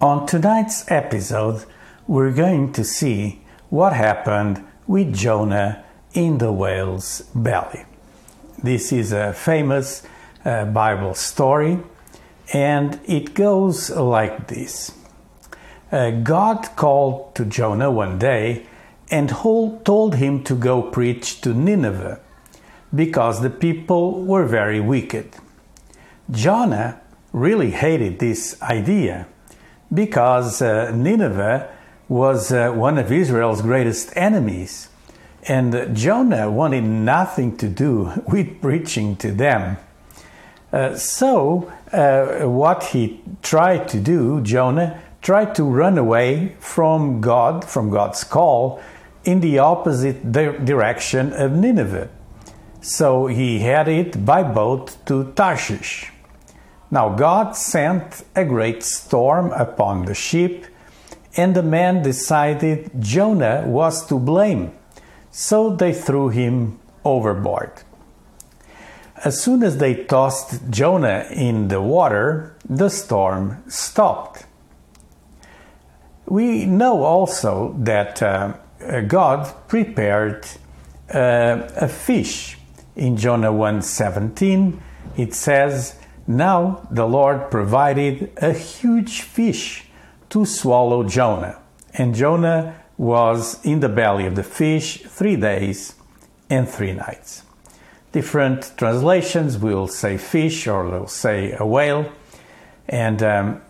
On tonight's episode, we're going to see what happened with Jonah in the whale's belly. This is a famous uh, Bible story and it goes like this uh, God called to Jonah one day and told him to go preach to Nineveh because the people were very wicked. Jonah really hated this idea because uh, Nineveh was uh, one of Israel's greatest enemies, and Jonah wanted nothing to do with preaching to them. Uh, so, uh, what he tried to do, Jonah tried to run away from God, from God's call, in the opposite di- direction of Nineveh. So he headed by boat to Tarshish. Now God sent a great storm upon the ship, and the men decided Jonah was to blame, so they threw him overboard. As soon as they tossed Jonah in the water, the storm stopped. We know also that uh, God prepared uh, a fish in Jonah 1:17 it says now the Lord provided a huge fish to swallow Jonah. And Jonah was in the belly of the fish 3 days and 3 nights. Different translations will say fish or they'll say a whale. And um,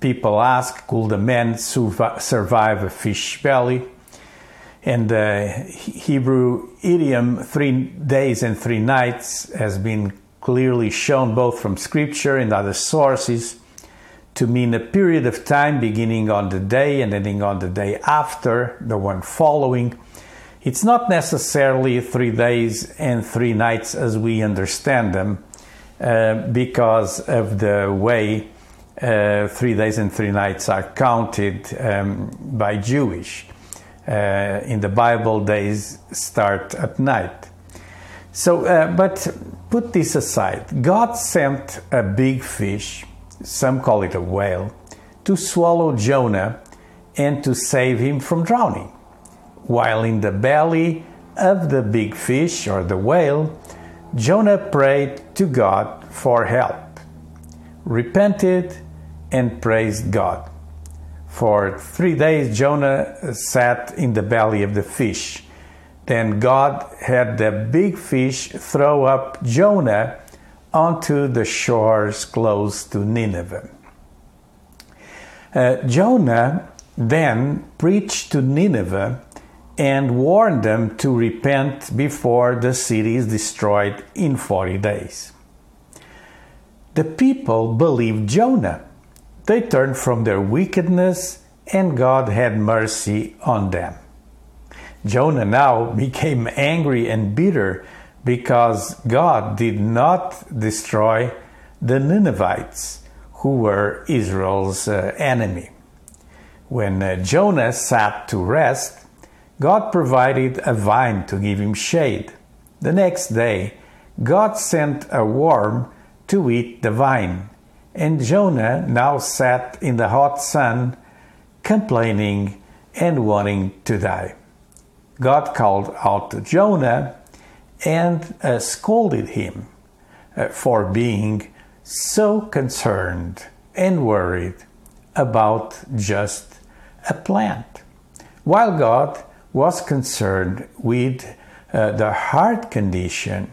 people ask could a man survive a fish belly? And the Hebrew idiom, three days and three nights, has been clearly shown both from scripture and other sources to mean a period of time beginning on the day and ending on the day after, the one following. It's not necessarily three days and three nights as we understand them, uh, because of the way uh, three days and three nights are counted um, by Jewish uh, in the Bible, days start at night. So, uh, but put this aside. God sent a big fish, some call it a whale, to swallow Jonah and to save him from drowning. While in the belly of the big fish or the whale, Jonah prayed to God for help, repented, and praised God. For three days, Jonah sat in the belly of the fish. Then God had the big fish throw up Jonah onto the shores close to Nineveh. Uh, Jonah then preached to Nineveh and warned them to repent before the city is destroyed in 40 days. The people believed Jonah they turned from their wickedness, and God had mercy on them. Jonah now became angry and bitter because God did not destroy the Ninevites, who were Israel's uh, enemy. When uh, Jonah sat to rest, God provided a vine to give him shade. The next day, God sent a worm to eat the vine and Jonah now sat in the hot sun, complaining and wanting to die. God called out to Jonah and uh, scolded him uh, for being so concerned and worried about just a plant, while God was concerned with uh, the heart condition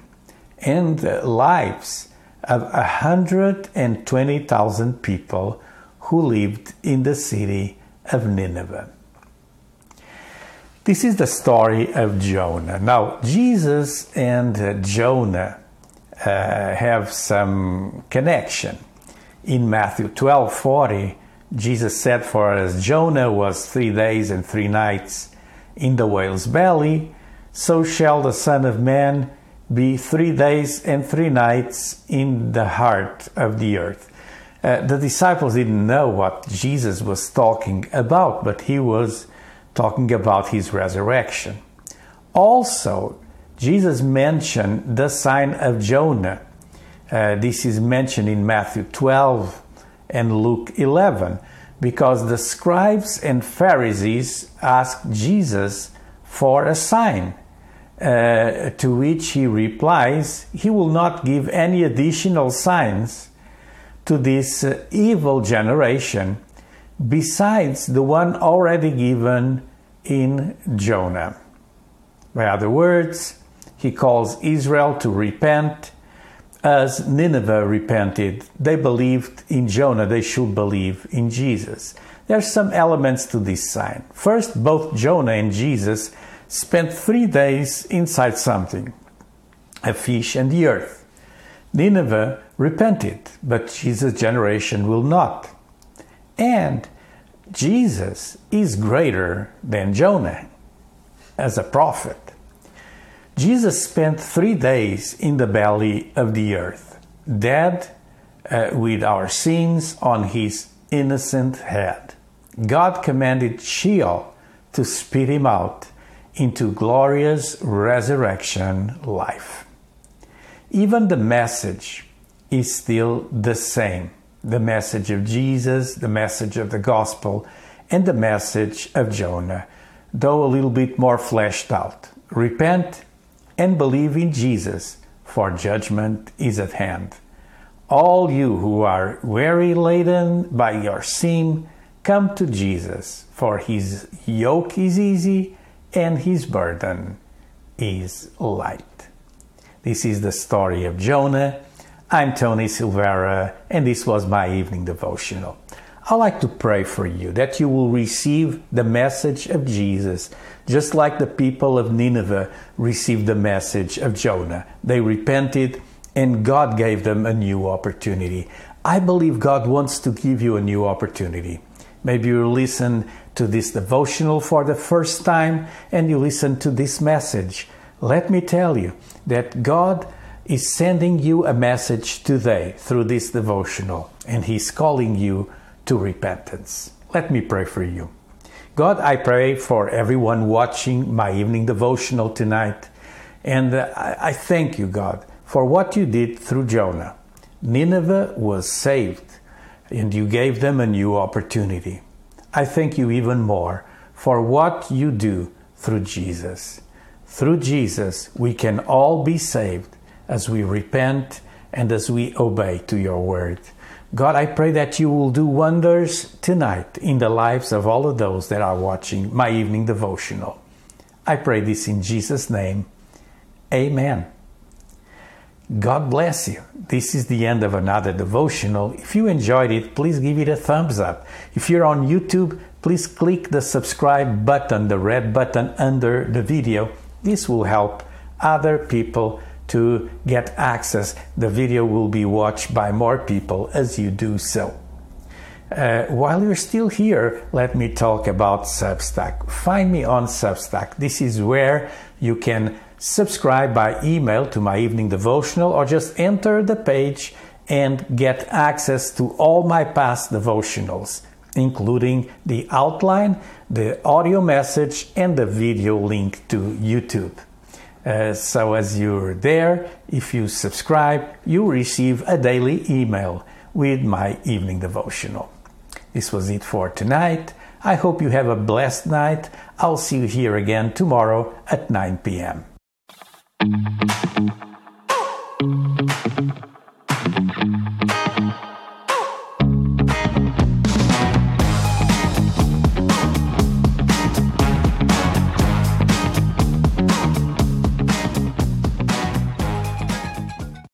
and lives of 120,000 people who lived in the city of Nineveh. This is the story of Jonah. Now, Jesus and Jonah uh, have some connection. In Matthew 12 40, Jesus said, For as Jonah was three days and three nights in the whale's belly, so shall the Son of Man be three days and three nights in the heart of the earth. Uh, the disciples didn't know what Jesus was talking about, but he was talking about his resurrection. Also, Jesus mentioned the sign of Jonah. Uh, this is mentioned in Matthew 12 and Luke 11 because the scribes and Pharisees asked Jesus for a sign. Uh, to which he replies, He will not give any additional signs to this uh, evil generation besides the one already given in Jonah. By other words, he calls Israel to repent as Nineveh repented. They believed in Jonah, they should believe in Jesus. There are some elements to this sign. First, both Jonah and Jesus spent three days inside something a fish and the earth. Nineveh repented, but Jesus' generation will not. And Jesus is greater than Jonah as a prophet. Jesus spent three days in the belly of the earth, dead uh, with our sins on his innocent head. God commanded Sheol to spit him out into glorious resurrection life. Even the message is still the same the message of Jesus, the message of the gospel, and the message of Jonah, though a little bit more fleshed out. Repent and believe in Jesus, for judgment is at hand. All you who are weary laden by your sin, come to Jesus, for his yoke is easy and his burden is light. This is the story of Jonah. I'm Tony Silvera, and this was my evening devotional. I'd like to pray for you that you will receive the message of Jesus, just like the people of Nineveh received the message of Jonah. They repented, and God gave them a new opportunity. I believe God wants to give you a new opportunity. Maybe you listen to this devotional for the first time and you listen to this message. Let me tell you that God is sending you a message today through this devotional, and He's calling you to repentance. Let me pray for you. God, I pray for everyone watching my evening devotional tonight. And uh, I thank you, God, for what you did through Jonah. Nineveh was saved, and you gave them a new opportunity. I thank you even more for what you do through Jesus. Through Jesus, we can all be saved as we repent and as we obey to your word. God, I pray that you will do wonders tonight in the lives of all of those that are watching my evening devotional. I pray this in Jesus' name. Amen. God bless you. This is the end of another devotional. If you enjoyed it, please give it a thumbs up. If you're on YouTube, please click the subscribe button, the red button under the video. This will help other people to get access. The video will be watched by more people as you do so. Uh, while you're still here, let me talk about Substack. Find me on Substack. This is where you can subscribe by email to my evening devotional or just enter the page and get access to all my past devotionals, including the outline, the audio message, and the video link to YouTube. Uh, so, as you're there, if you subscribe, you receive a daily email with my evening devotional. This was it for tonight. I hope you have a blessed night. I'll see you here again tomorrow at 9 p.m.